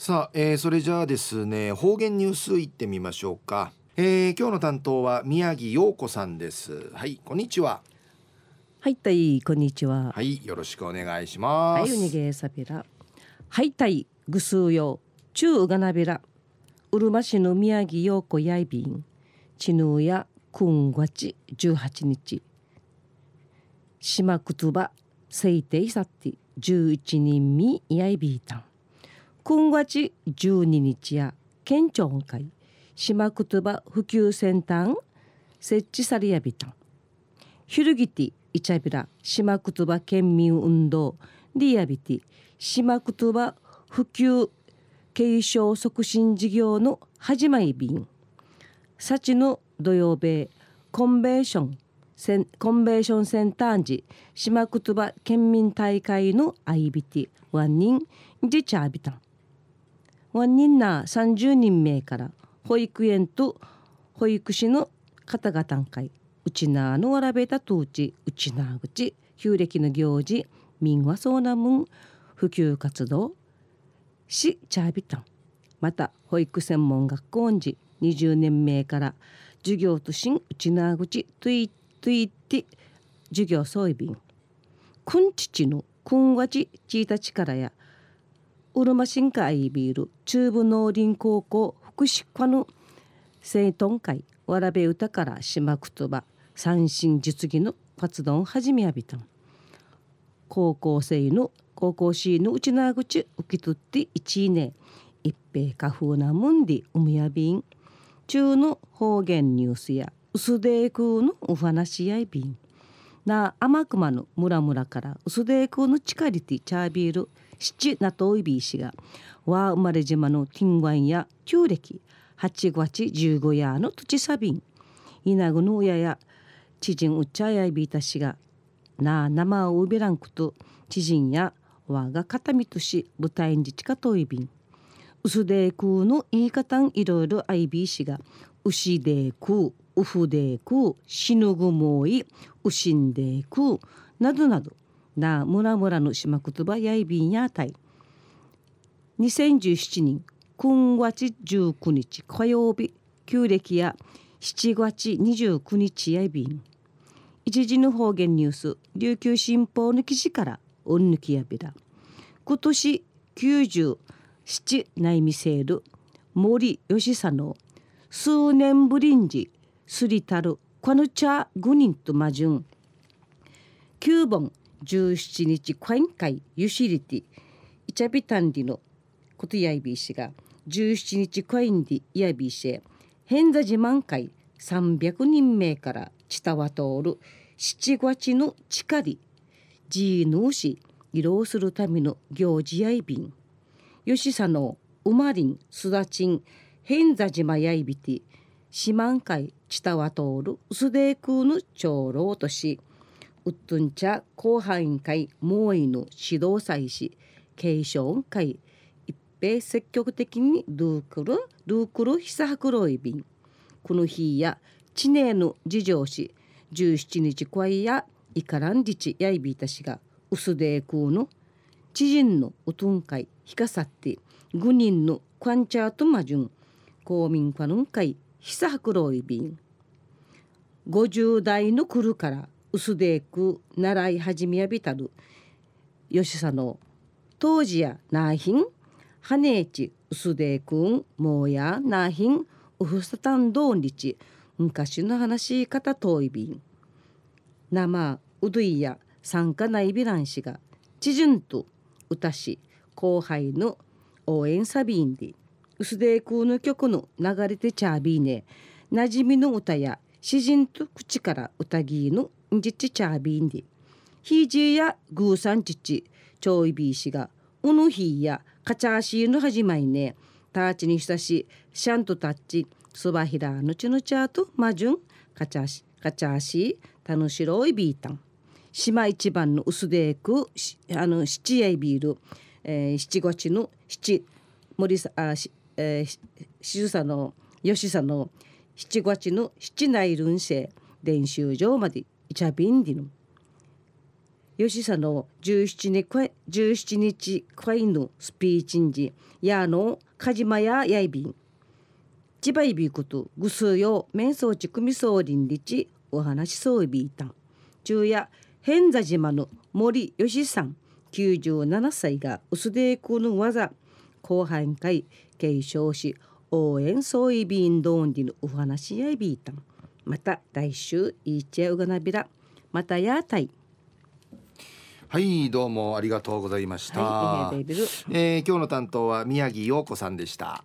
さあ、えー、それじゃあですね方言ニュースいってみましょうか、えー、今日の担当は宮城陽子さんです。はいこんにちは。はいたいこんにちは。はいよろしくお願いします。はいうにげさびら。はいたいぐすうよ中うがなびら。うるま市の宮城陽子やいびん。ちぬやくんがち18日島くつばせいていさって11人みやいびいたん今月12日や県庁会島言葉普及センター設置されやびたん。ひるぎていちゃびら島言葉県民運動リやびて島言葉普及継承促進事業の始まり便。幸の土曜日コンベーションセンコンベーションセンター時島言葉県民大会のアイビティワン人ジチャービタン。ワン人な30人名から保育園と保育士の方々会うちなのわらべたとうちうちなぐち旧暦の行事民話そうなむん普及活動しチャービタン。また保育専門学校時20年目から授業としんうちなぐちといといって授業そういびんくんちちのくんわちちいたちからやうるましんかあいビール。中部農林高校福祉課の生徒会。わらべ歌から島言葉三振実技の活動を始めやびたん。高校生の高校生のうちなぐち受け取って一年。一平花風なもんでうむやびん。中の方言ニュースや薄手空のお話やいびん。な天熊の村々から薄手空の近りてチャービール七ナトイビー氏が和生まれ島のティンワンや旧暦八月十五夜の土地サビン稲具の親や知人うっちゃやいびいたしがなあ生をうべらんこと知人やわが片見とし舞台に近といびん薄で空の言い方んいろいろあいびいしが牛で空ウフで空死ぬぐもい牛んで空などなど。な村々の島言葉やいびんやたい。2017年9月19日火曜日旧暦や7月29日やいびん。一時の方言ニュース琉球新報の記事からおんぬきやびら今年97内見せる森吉佐の数年ぶりんじ。すりたる。この茶5人と魔順。9本17日会員会ユシリティ。イチャビタンディのことやいびいしが17日会員でやびいし変座自慢会300人名からチタワ通る。七月の地下り。ジーヌーし移動するための行事やいびん。吉佐のうまりんすだちん変座島やいびて。四万会チタワ通る。薄手空の長老としウッドンチャ広範囲会モーイの指導祭し継承会。一平積極的にルークルルークルひさはくろいびん。この日や知名の事情し17日会やイカランディチやいびいたしが薄手空の知人のうとん会ひかさって5人のクワンチャートマジュン公民館の会。ひさはくろいびん。50代の来るから薄でく習い始めやびたる。吉さの当時やなひんはねち薄でくんもうやなひんうふさたんどんりち昔の話し方遠いびん。生うどいや参加ないびらんしが知順と歌し後輩の応援サビンで。薄でくの曲の流れてちゃびね。なじみの歌や詩人と口から歌ぎのんじちちゃびんでひじやぐうさんちちちょいびいしがうぬひやかちゃしの始まりね。たちにしたしシャンとたちそばひらのちのちゃとまじゅんかちゃしかちゃしたのしろいびいたん島一番の薄でくあの七やいビール、えー、七月の七森さあし、えー、しずさのよしさの七月の七内輪生練習場までイチャビンディの吉さの17日17日クワイヌスピーチンジやのカジマややいびん。千葉いびことぐすよ面相地組総林立お話しそういびいたん。中夜偏座島の森吉さん97歳が薄でくぬ技。後半会継承し応援総意ビンドンディのお話やいびいたんまた来週いいちゃうがなびらまたやたいはいどうもありがとうございました、はい、えー、えー、今日の担当は宮城陽子さんでした